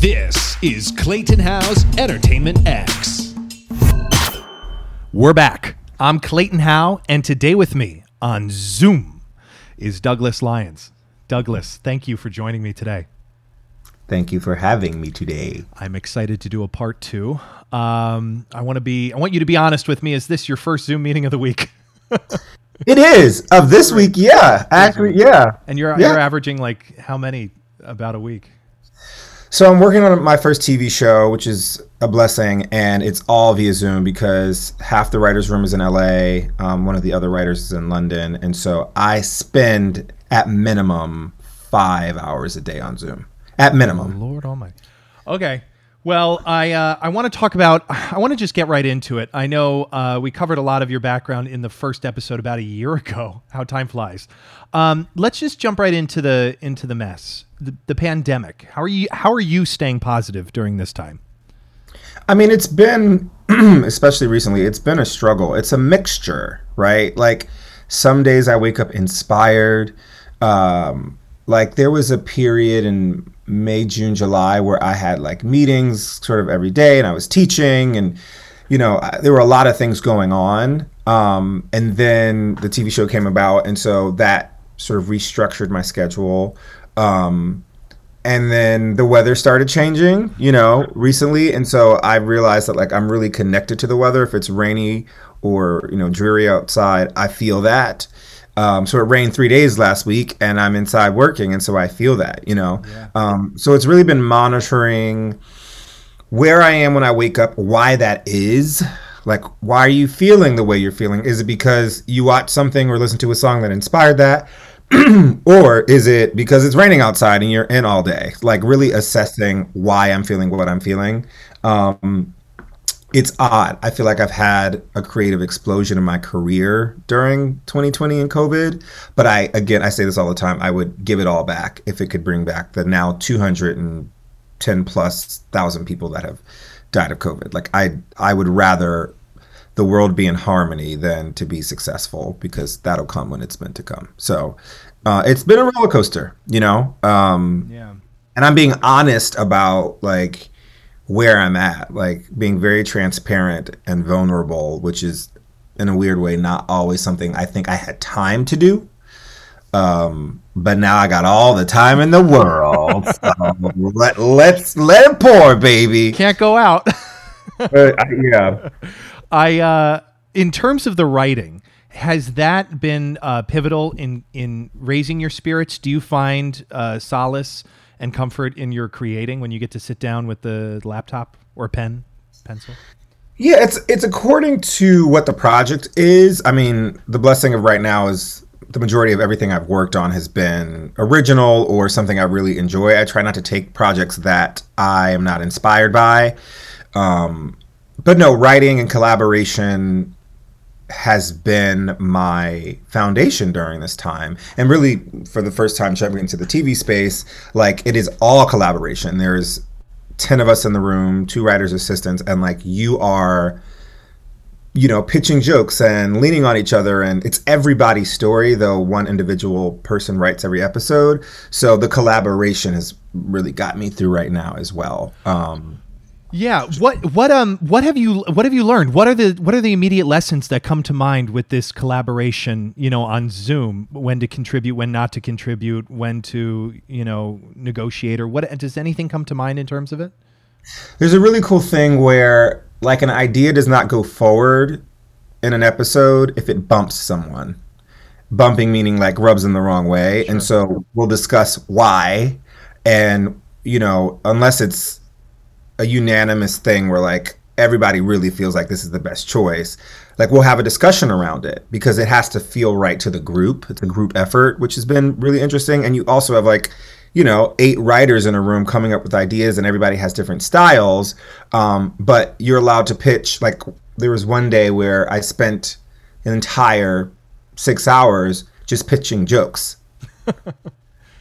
This is Clayton Howe's Entertainment X. We're back. I'm Clayton Howe, and today with me on Zoom is Douglas Lyons. Douglas, thank you for joining me today. Thank you for having me today. I'm excited to do a part two. Um, I want to be. I want you to be honest with me. Is this your first Zoom meeting of the week? It is of this week, yeah. Actually, yeah. And you're Yeah. you're averaging like how many about a week? So I'm working on my first TV show, which is a blessing, and it's all via Zoom because half the writers' room is in LA, um, one of the other writers is in London, and so I spend at minimum five hours a day on Zoom. At minimum. Lord Almighty. Okay. Well, I uh, I want to talk about. I want to just get right into it. I know uh, we covered a lot of your background in the first episode about a year ago. How time flies. Um, let's just jump right into the into the mess. The, the pandemic. How are you? How are you staying positive during this time? I mean, it's been, especially recently, it's been a struggle. It's a mixture, right? Like some days I wake up inspired. Um, like there was a period in May, June, July where I had like meetings sort of every day and I was teaching and, you know, I- there were a lot of things going on. Um, and then the TV show came about. And so that sort of restructured my schedule. Um, and then the weather started changing you know recently and so i realized that like i'm really connected to the weather if it's rainy or you know dreary outside i feel that um, so it rained three days last week and i'm inside working and so i feel that you know? Um, so it's really been monitoring where i am when i wake up why that is like why are you feeling the way you're feeling? Is it because you watched something or listened to a song that inspired that? Or is it because it's raining outside and you're in all day? Like really assessing why i'm feeling what i'm feeling. Um, it's odd i feel like i've had a creative explosion in my career during 2020 and covid but i again i say this all the time i would give it all back if it could bring back the now 210 plus thousand people that have died of covid like i i would rather the world be in harmony than to be successful because that'll come when it's meant to come. So uh, it's been a roller coaster, you know. Um, Yeah. and I'm being honest about like where I'm at, like being very transparent and vulnerable, which is in a weird way not always something I think I had time to do. Um, but now I got all the time in the world. so let, let's let it pour, baby. Can't go out. Uh, yeah. I uh in terms of the writing, has that been uh, pivotal in in raising your spirits? Do you find uh, solace and comfort in your creating when you get to sit down with the laptop or pen, pencil? Yeah, it's it's according to what the project is. I mean, the blessing of right now is the majority of everything I've worked on has been original or something I really enjoy. I try not to take projects that I am not inspired by. Um, but no, writing and collaboration has been my foundation during this time. And really, for the first time jumping into the TV space, like it is all collaboration. There's 10 of us in the room, two writers' assistants, and like you are, you know, pitching jokes and leaning on each other. And it's everybody's story, though one individual person writes every episode. So the collaboration has really got me through right now as well. Um, Yeah. What what um what have you what have you learned? What are the what are the immediate lessons that come to mind with this collaboration? You know, on Zoom, when to contribute, when not to contribute, when to you know negotiate, or what? Does anything come to mind in terms of it? There's a really cool thing where like an idea does not go forward in an episode if it bumps someone. Bumping meaning like rubs in the wrong way. And so we'll discuss why and you know, unless it's a unanimous thing where like everybody really feels like this is the best choice, like we'll have a discussion around it because it has to feel right to the group. It's a group effort, which has been really interesting. And you also have like, you know, eight writers in a room coming up with ideas, and everybody has different styles. Um, but you're allowed to pitch. Like there was one day where I spent an entire six hours just pitching jokes.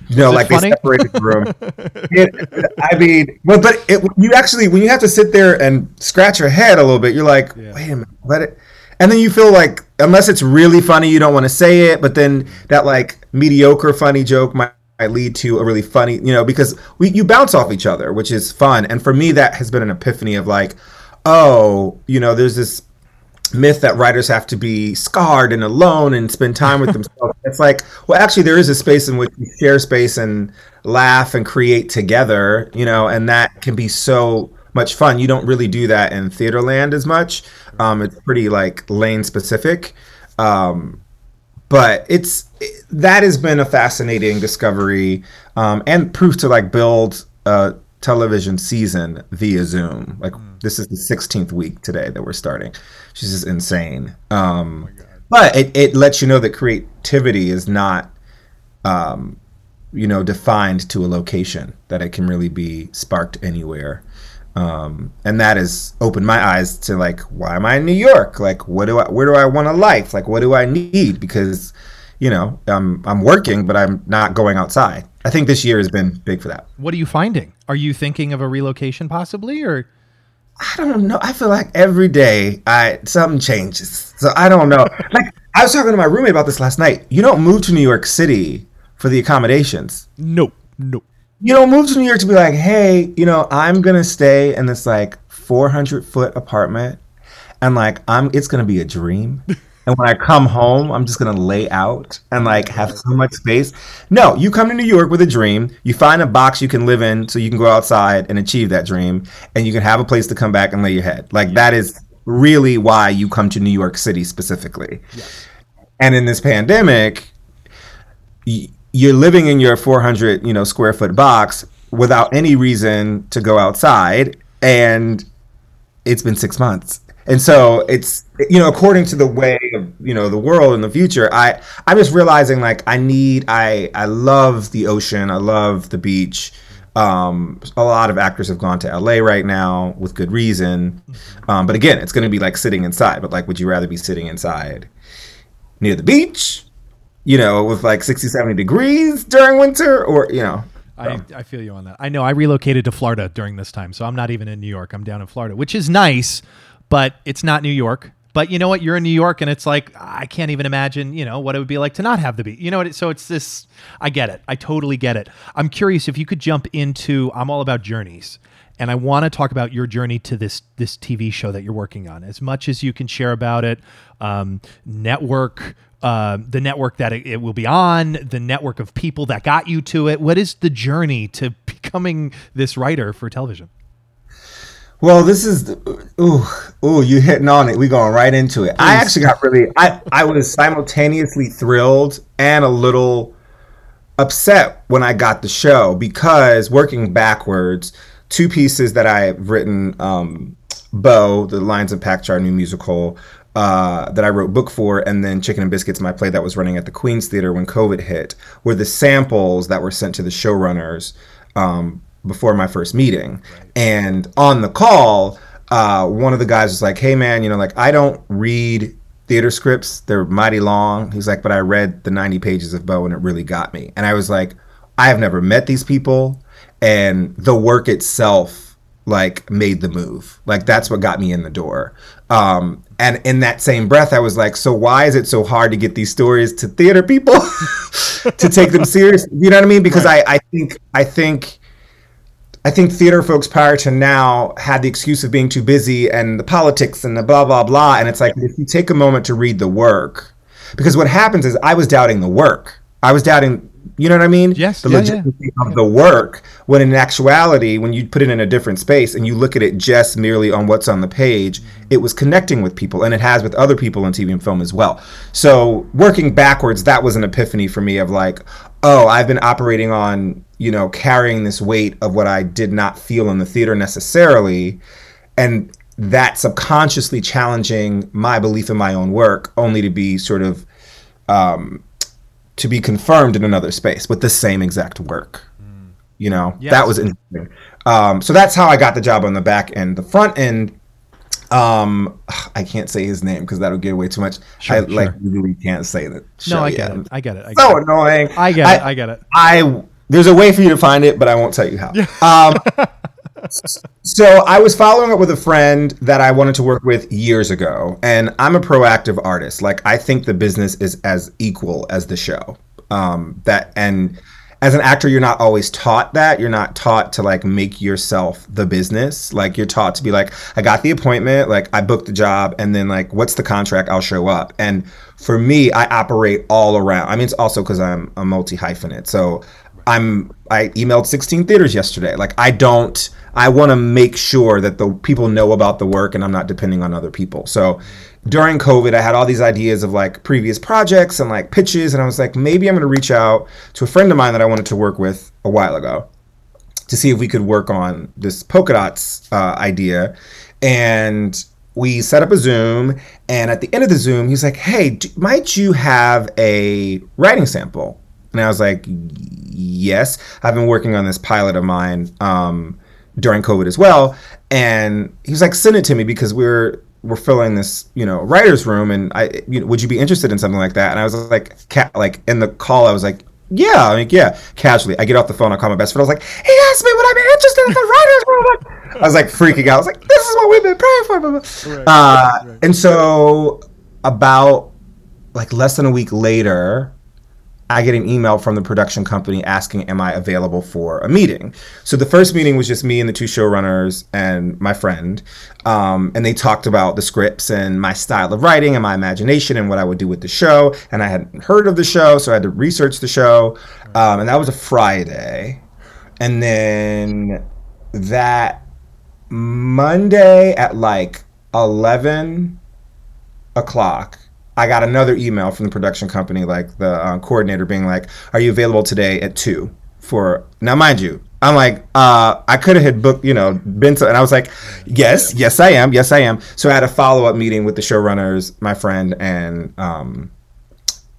You know, like funny? they separated the room. It- I mean, well, but it, you actually, when you have to sit there and scratch your head a little bit, you're like, wait a minute, let it. And then you feel like, unless it's really funny, you don't want to say it. But then that like mediocre funny joke might might lead to a really funny, you know, because we you bounce off each other, which is fun. And for me, that has been an epiphany of like, oh, you know, there's this myth that writers have to be scarred and alone and spend time with themselves. it's like, well, actually, there is a space in which we share space and laugh and create together, you know, and that can be so much fun. You don't really do that in theater land as much. Um, it's pretty like lane specific. Um, but it's it, that has been a fascinating discovery um, and proof to like build a television season via Zoom. Like mm. this is the 16th week today that we're starting. She's just insane. Um, oh but it, it lets you know that creativity is not um, you know defined to a location that it can really be sparked anywhere um, and that has opened my eyes to like why am i in new york like what do i where do i want a life like what do i need because you know i'm i'm working but i'm not going outside i think this year has been big for that. What are you finding? Are you thinking of a relocation possibly or? I don't know. I feel like every day i something changes. So i don't know. Like i was talking to my roommate about this last night. You don't move to new york city for the accommodations. No no you know, move to New York to be like, hey, you know, I'm gonna stay in this like 400 foot apartment, and like I'm, it's gonna be a dream. and when I come home, I'm just gonna lay out and like have so much space. No, you come to New York with a dream. You find a box you can live in, so you can go outside and achieve that dream, and you can have a place to come back and lay your head. Like that is really why you come to New York City specifically. And in this pandemic you're living in your 400 you know square foot box without any reason to go outside and it's been six months and so it's you know according to the way of you know the world in the future i i'm just realizing like i need i i love the ocean i love the beach um, a lot of actors have gone to LA right now with good reason. Um, but again, it's going to be like sitting inside. But like, would you rather be sitting inside near the beach you know, with like 60, 70 degrees during winter or, you know. I, I feel you on that. I know I relocated to Florida during this time, so I'm not even in New York. I'm down in Florida, which is nice, but it's not New York. But you know what? You're in New York, and it's like I can't even imagine, you know, what it would be like to not have the beat. You know what? So it's this. I get it. I totally get it. I'm curious if you could jump into. I'm all about journeys, and I want to talk about your journey to this this TV show that you're working on. As much as you can share about it, um, network uh, the network that it, it, will be on, the network of people that got you to it. What is the journey to becoming this writer for television? Well, this is ooh ooh you hitting on it. We going right into it. Please. I actually got really I I was simultaneously thrilled and a little upset when I got the show because working backwards, two pieces that I've written, um, Beau, the Lions Unpacked, our new musical, uh, that I wrote book for, and then Chicken and Biscuits, my play that was running at the Queen's Theater when COVID hit, were the samples that were sent to the showrunners um, before my first meeting. Right. And on the call, uh, one of the guys was like, "Hey, man, you know, like I don't read theater scripts; they're mighty long." He's like, "But I read the 90 pages of Beau, and it really got me." And I was like, "I have never met these people, and the work itself." like made the move like that's what got me in the door um, and in that same breath, I was like, so why is it so hard to get these stories to theater people to take them serious? You know what I mean? Because right. I, I think I think I think theater folks prior to now had the excuse of being too busy and the politics and the blah blah blah. And it's like if you take a moment to read the work, because what happens is I was doubting the work. I was doubting you know what I mean? Yes. The yeah, legitimacy yeah. of the work, when in actuality, when you put it in a different space and you look at it just merely on what's on the page, it was connecting with people, and it has with other people in TV and film as well. So working backwards, that was an epiphany for me of like, oh, I've been operating on you know carrying this weight of what I did not feel in the theater necessarily, and that subconsciously challenging my belief in my own work, only to be sort of um, to be confirmed in another space with the same exact work. Mm. You know, yes. that was interesting. Um, so that's how I got the job on the back end. The front end, um, I can't say his name because that'll give away too much. Sure, I sure. like really can't say that. No, I get, it. I get it. I get so it. annoying. I get it. I, I get it. I there's a way for you to find it, but I won't tell you how. um, so I was following up with a friend that I wanted to work with years ago, and I'm a proactive artist. Like I think the business is as equal as the show. Um, that and as an actor you're not always taught that. You're not taught to like make yourself the business. Like you're taught to be like i got the appointment like i booked the job and then like what's the contract? I'll show up. And for me i operate all around. I mean it's also because i'm a multi hyphenate so i'm i emailed 16 theaters yesterday. Like i don't i want to make sure that the people know about the work and i'm not depending on other people so during COVID, I had all these ideas of like previous projects and like pitches, and I was like, maybe I'm going to reach out to a friend of mine that I wanted to work with a while ago to see if we could work on this polka dots uh, idea. And we set up a Zoom, and at the end of the Zoom, he's like, "Hey, do, might you have a writing sample?" And I was like, "Yes, I've been working on this pilot of mine um, during COVID as well." And he was like, "Send it to me because we're we're filling this, you know, writer's room, and I, you know, would you be interested in something like that? And I was like, ca- like in the call, I was like, yeah, I mean, yeah, casually. I get off the phone, I call my best friend. I was like, he asked me would I be interested in the writer's room. I was like freaking out. I was like, this is what we've been praying for. Right, uh, right. And so, about like less than a week later, I get an email from the production company asking, Am I available for a meeting? So the first meeting was just me and the two showrunners and my friend. Um, and they talked about the scripts and my style of writing and my imagination and what I would do with the show. And I hadn't heard of the show, so I had to research the show. Um, and that was a Friday. And then that Monday at like 11 o'clock, I got another email from the production company, like the uh, coordinator, being like, "Are you available today at two for?" Now, mind you, I'm like, uh, I could have had booked, you know, been to, and I was like, yes, yes, I am, yes, I am. So I had a follow up meeting with the showrunners, my friend, and um,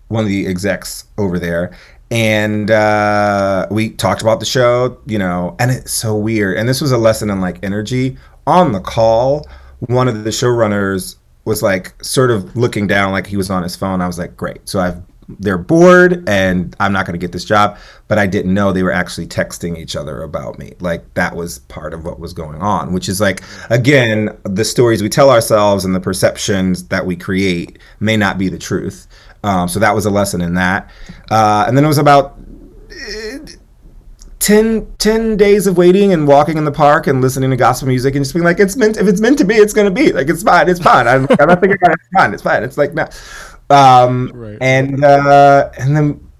one of the execs over there, and uh, we talked about the show, you know, and it's so weird. And this was a lesson in like energy on the call. One of the showrunners was like sort of looking down like he was on his phone. I was like, great. So I've they're bored and I'm not going to get this job. But I didn't know they were actually texting each other about me. Like that was part of what was going on, which is like, again, the stories we tell ourselves and the perceptions that we create may not be the truth. Um, so that was a lesson in that. Uh, and then it was about 10, 10 days of waiting and walking in the park and listening to gospel music and just being like, it's meant, if it's meant to be, it's going to be like, it's fine. It's fine. I'm, I'm not thinking about it. It's fine. It's fine. It's like, no. Um, right. and, uh, and then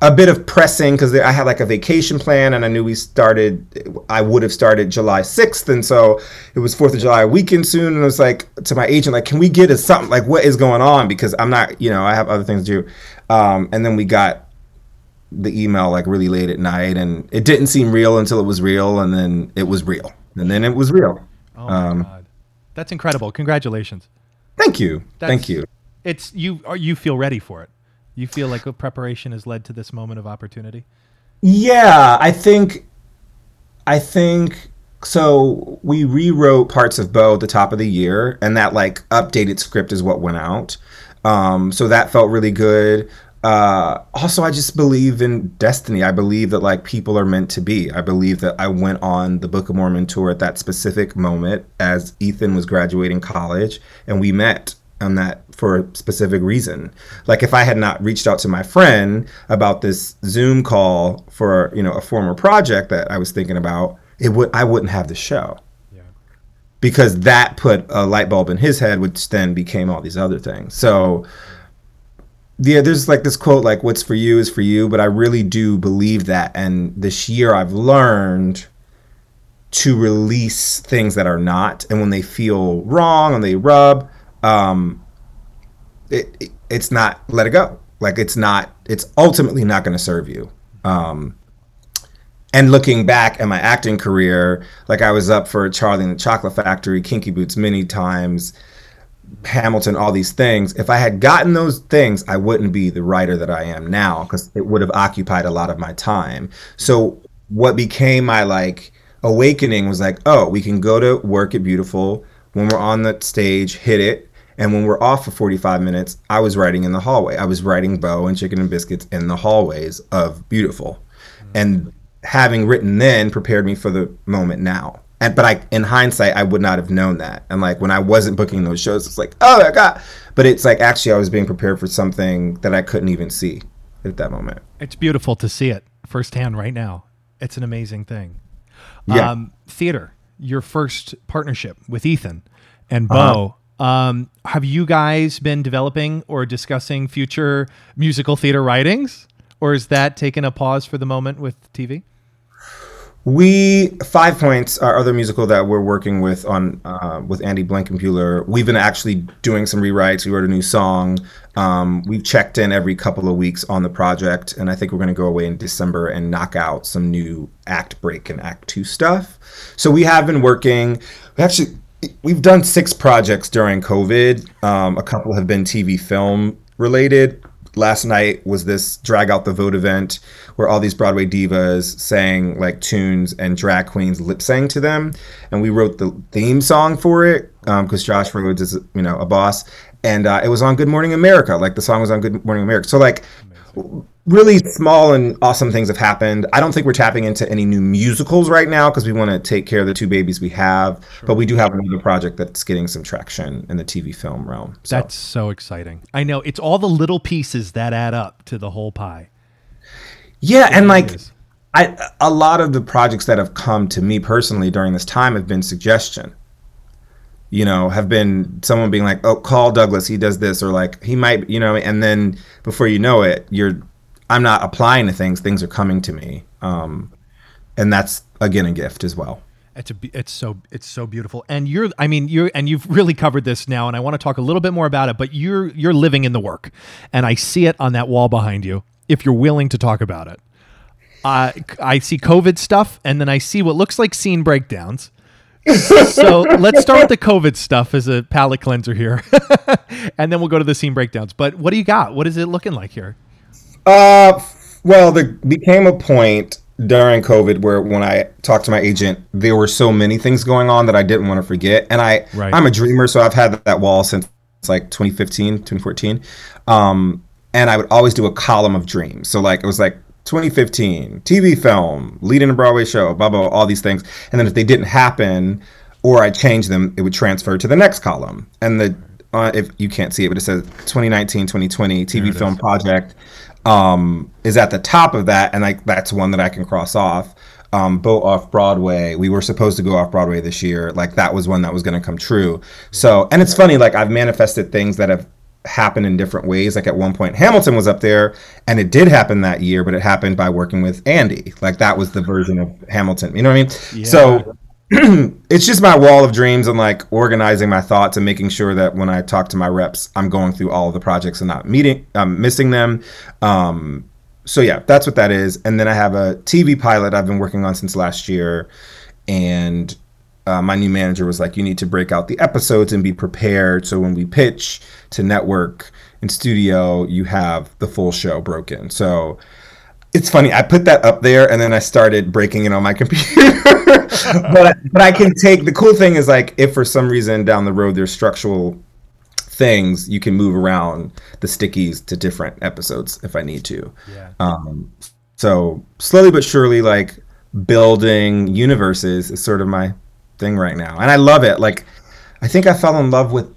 a bit of pressing because I had like a vacation plan and I knew we started, I would have started July 6th. And so it was 4th of July weekend soon. And it was like to my agent, like, can we get us something like what is going on? Because I'm not, you know, I have other things to do. Um, and then we got the email like really late at night, and it didn't seem real until it was real, and then it was real, and then it was real. Oh my um, god, that's incredible! Congratulations. Thank you. That's, Thank you. It's you. You feel ready for it. You feel like a preparation has led to this moment of opportunity. Yeah, I think. I think so. We rewrote parts of Beau at the top of the year, and that like updated script is what went out. Um, so that felt really good uh, also, I just believe in destiny. I believe that like people are meant to be. I believe that I went on the Book of Mormon tour at that specific moment as Ethan was graduating college, and we met on that for a specific reason. Like if I had not reached out to my friend about this Zoom call for you know a former project that I was thinking about, it would I wouldn't have the show. Yeah. Because that put a light bulb in his head, which then became all these other things. So yeah, there's like this quote like what's for you is for you, but I really do believe that and this year I've learned to release things that are not and when they feel wrong and they rub um it, it it's not let it go. Like it's not it's ultimately not going to serve you. Um and looking back at my acting career, like I was up for Charlie and the Chocolate Factory, Kinky Boots many times Hamilton, all these things. If I had gotten those things, I wouldn't be the writer that I am now because it would have occupied a lot of my time. So what became my like awakening was like, oh, we can go to work at Beautiful when we're on the stage, hit it. And when we're off for 45 minutes, I was writing in the hallway. I was writing Beau and Chicken and Biscuits in the hallways of Beautiful. And having written then prepared me for the moment now and but I in hindsight I would not have known that. And like when I wasn't booking those shows, it's like, oh my god. But it's like actually I was being prepared for something that I couldn't even see at that moment. It's beautiful to see it firsthand right now. It's an amazing thing. Yeah. Um, theater, your first partnership with Ethan and Beau. Um, have you guys been developing or discussing future musical theater writings, or is that taken a pause for the moment with TV? We Five Points, our other musical that we're working with on uh, with Andy Blankenbuehler. We've been actually doing some rewrites. We wrote a new song. Um, we've checked in every couple of weeks on the project, and I think we're going to go away in December and knock out some new act break and act two stuff. So we have been working. We actually we've done six projects during COVID. Um, a couple have been TV film related last night was this drag out the vote event where all these Broadway divas sang like tunes and drag queens lip sang to them, and we wrote the theme song for it because um, Josh Rhodes is you know a boss, and uh, it was on Good Morning America. Like the song was on Good Morning America. So like really small and awesome things have happened. I don't think we're tapping into any new musicals right now because we want to take care of the two babies we have. Sure. But we do have another project that's getting some traction in the TV film realm. So. That's so exciting. I know it's all the little pieces that add up to the whole pie. Yeah, and like I a lot of the projects that have come to me personally during this time have been suggestion. You know, have been someone being like, "Oh, call Douglas. He does this," or like, "He might," you know, and then before you know it, you're I'm not applying to things; things are coming to me, um, and that's again a gift as well. It's a, it's so it's so beautiful, and you're I mean you're and you've really covered this now, and I want to talk a little bit more about it. But you're you're living in the work, and I see it on that wall behind you. If you're willing to talk about it, uh, I see COVID stuff, and then I see what looks like scene breakdowns. so let's start with the COVID stuff as a palate cleanser here, and then we'll go to the scene breakdowns. But what do you got? What is it looking like here? Uh, well, there became a point during COVID where when I talked to my agent, there were so many things going on that I didn't want to forget. And I, right. I'm a dreamer, so I've had that wall since like 2015, 2014. Um, and I would always do a column of dreams. So like it was like 2015 TV film, leading a Broadway show, blah, blah, blah, all these things. And then if they didn't happen or I changed them, it would transfer to the next column. And the uh, if you can't see it, but it says 2019 2020 TV film is. project um, is at the top of that, and like that's one that I can cross off. Um, Beau off Broadway. We were supposed to go off Broadway this year. Like that was one that was going to come true. So, and it's funny. Like I've manifested things that have happened in different ways. Like at one point, Hamilton was up there, and it did happen that year, but it happened by working with Andy. Like that was the version of Hamilton. You know what I mean? Yeah. So it's just my wall of dreams and like organizing my thoughts and making sure that when I talk to my reps, I'm going through all of the projects and not meeting, I'm missing them. Um, so yeah, that's what that is. And then I have a TV pilot I've been working on since last year, and uh, my new manager was like, "You need to break out the episodes and be prepared. So when we pitch to network and studio, you have the full show broken." So it's funny. I put that up there and then I started breaking it on my computer. but but I can take the cool thing is like if for some reason down the road there's structural things you can move around the stickies to different episodes if I need to. Yeah. Um, so slowly but surely like building universes is sort of my thing right now. And I love it. Like I think I fell in love with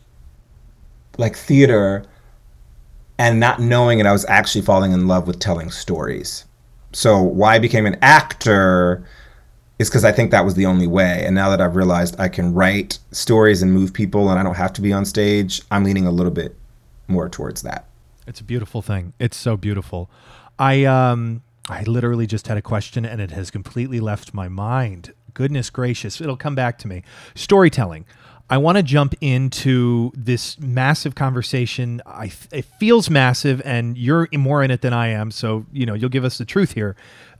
like theater and not knowing it, I was actually falling in love with telling stories. So why I became an actor is because I think that was the only way. And now that I've realized I can write stories and move people, and I don't have to be on stage, I'm leaning a little bit more towards that. It's a beautiful thing. It's so beautiful. I um I literally just had a question and it has completely left my mind. Goodness gracious, it'll come back to me. Storytelling. I want to jump into this massive conversation. I it feels massive, and you're more in it than I am. So you know you'll give us the truth here.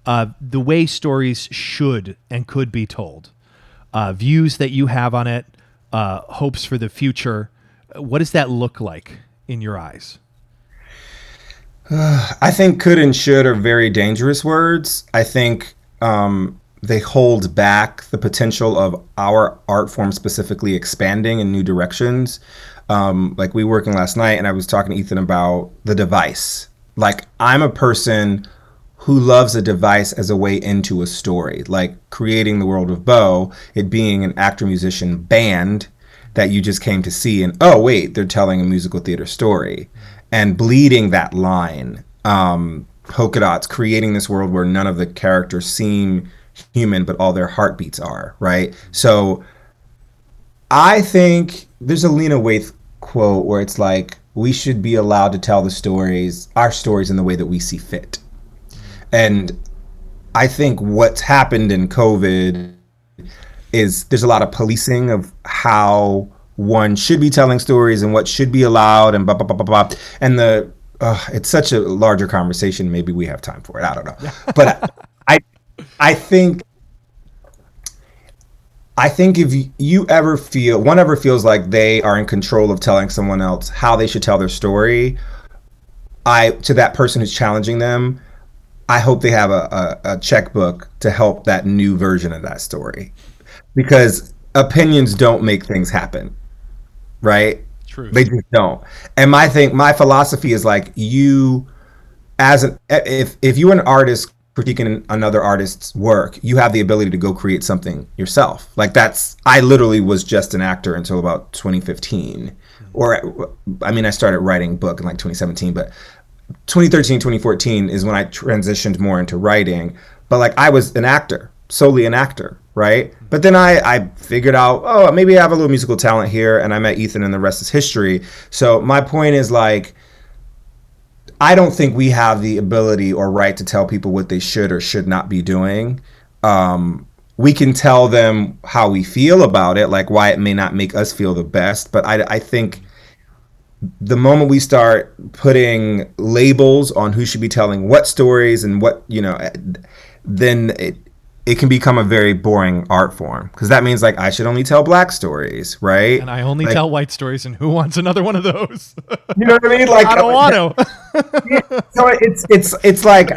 Uh, the way stories should and could be told, uh, views that you have on it, uh, hopes for the future. What does that look like in your eyes? I think could and should are very dangerous words. I think um, they hold back the potential of our art form specifically expanding in new directions. Um, like we were working last night, and I was talking to Ethan about the device. Like I'm a person who loves a device as a way into a story, like creating the world of Beau, it being an actor musician band that you just came to see, and oh wait, they're telling a musical theater story, and bleeding that line. Um, polka dots, creating this world where none of the characters seem human, but all their heartbeats are, right? So I think there's a Lena Waithe quote where it's like, we should be allowed to tell the stories, our stories, in the way that we see fit. And I think what's happened in COVID is there's a lot of policing of how one should be telling stories and what should be allowed and blah blah blah blah blah. And the uh, it's such a larger conversation. Maybe we have time for it. I don't know, but I think I think if you ever feel one ever feels like they are in control of telling someone else how they should tell their story, I to that person who's challenging them, I hope they have a, a, a checkbook to help that new version of that story, because opinions don't make things happen, right? True. They just don't. And my thing, my philosophy is like you, as an if if you're an artist critiquing another artist's work, you have the ability to go create something yourself. Like that's I literally was just an actor until about 2015. Or I mean I started writing book in like 2017, but 2013 2014 is when I transitioned more into writing. But like I was an actor, solely an actor, right? But then I I figured out, oh, maybe I have a little musical talent here and I met Ethan and the rest is history. So my point is like I don't think we have the ability or right to tell people what they should or should not be doing. Um, we can tell them how we feel about it, like why it may not make us feel the best. But I, I think the moment we start putting labels on who should be telling what stories and what, you know, then it, it can become a very boring art form because that means like I should only tell black stories, right? And I only like, tell white stories, and who wants another one of those? you know what I mean? Like I don't want to. so it's it's it's like.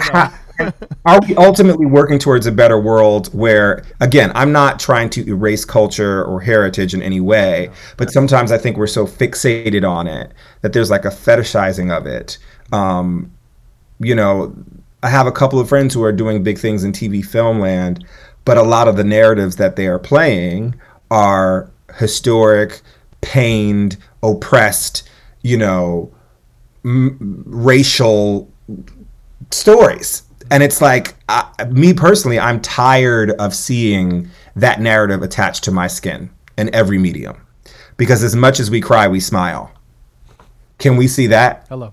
are we ultimately working towards a better world where again i'm not trying to erase culture or heritage in any way but sometimes i think we're so fixated on it that there's like a fetishizing of it um, you know I have a couple of friends who are doing big things in TV film land, but a lot of the narratives that they are playing are historic, pained, oppressed, you know, m- racial stories. And it's like, I, me personally, I'm tired of seeing that narrative attached to my skin in every medium. Because as much as we cry, we smile. Can we see that? Hello.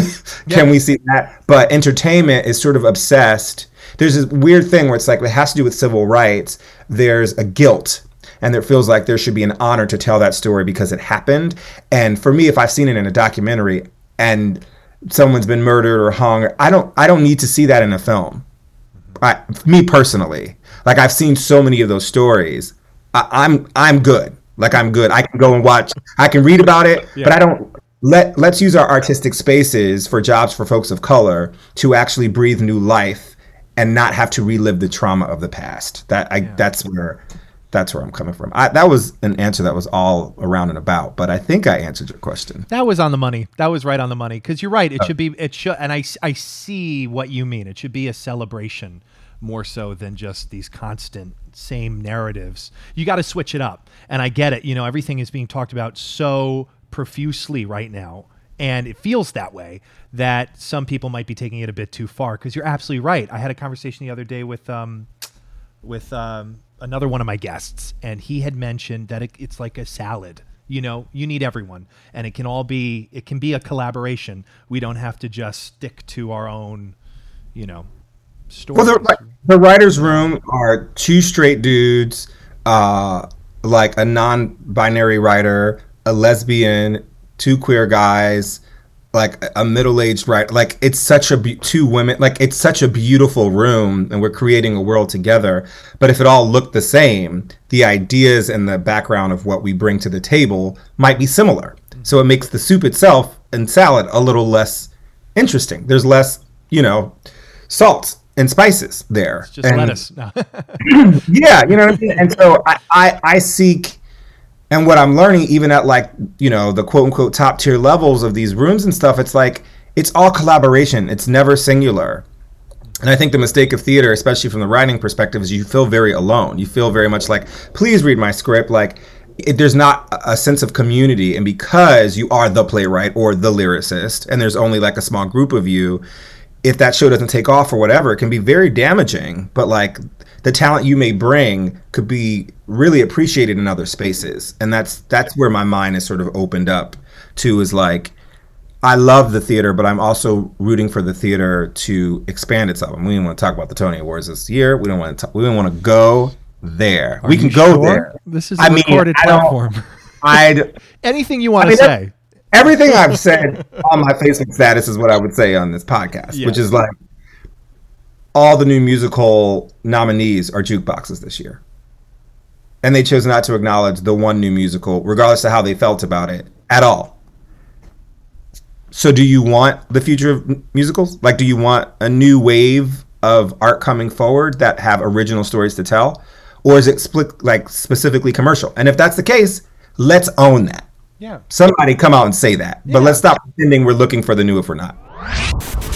Can yeah. we see that? But entertainment is sort of obsessed. There's this weird thing where it's like it has to do with civil rights. There's a guilt and it feels like there should be an honor to tell that story because it happened. And for me, if I've seen it in a documentary and someone's been murdered or hung, I don't I don't need to see that in a film. I, me personally, like I've seen so many of those stories. I, I'm I'm good. Like I'm good. I can go and watch. I can read about it, yeah. but I don't let let's use our artistic spaces for jobs for folks of color to actually breathe new life and not have to relive the trauma of the past. That I yeah. that's where that's where I'm coming from. I, that was an answer that was all around and about, but I think I answered your question. That was on the money. That was right on the money because you're right. It uh, should be. It should, and I I see what you mean. It should be a celebration more so than just these constant same narratives. You got to switch it up, and I get it. You know, everything is being talked about so profusely right now and it feels that way that some people might be taking it a bit too far because you're absolutely right. I had a conversation the other day with um with um another one of my guests and he had mentioned that it, it's like a salad. You know you need everyone and it can all be it can be a collaboration. We don't have to just stick to our own you know story. Well the, the writers room are two straight dudes uh like a non-binary writer a lesbian, two queer guys, like a middle-aged right like it's such a be- two women like it's such a beautiful room and we're creating a world together but if it all looked the same the ideas and the background of what we bring to the table might be similar so it makes the soup itself and salad a little less interesting there's less you know salt and spices there it's just and, lettuce no. yeah you know what I mean? and so I, I i seek and what I'm learning, even at like, you know, the quote unquote top tier levels of these rooms and stuff, it's like, it's all collaboration. It's never singular. And I think the mistake of theater, especially from the writing perspective, is you feel very alone. You feel very much like, please read my script. Like, it, there's not a sense of community. And because you are the playwright or the lyricist, and there's only like a small group of you, if that show doesn't take off or whatever, it can be very damaging. But like the talent you may bring could be really appreciated in other spaces, and that's that's where my mind is sort of opened up to is like. I love the theater, but I'm also rooting for the theater to expand itself. And we didn't want to talk about the Tony Awards this year. We don't want to. Talk, we don't want to go there. Are we can go sure? there. This is a I recorded I don't- platform. I'd Anything you want I mean, to say? everything I've said on my Facebook status is what I would say on this podcast, Yeah. which is like all the new musical nominees are jukeboxes this year. And they chose not to acknowledge the one new musical, regardless of how they felt about it at all. So, do you want the future of musicals? Like, do you want a new wave of art coming forward that have original stories to tell? Or is it split, like specifically commercial? And if that's the case, let's own that. Yeah. Somebody come out and say that. But let's stop pretending we're looking for the new if we're not.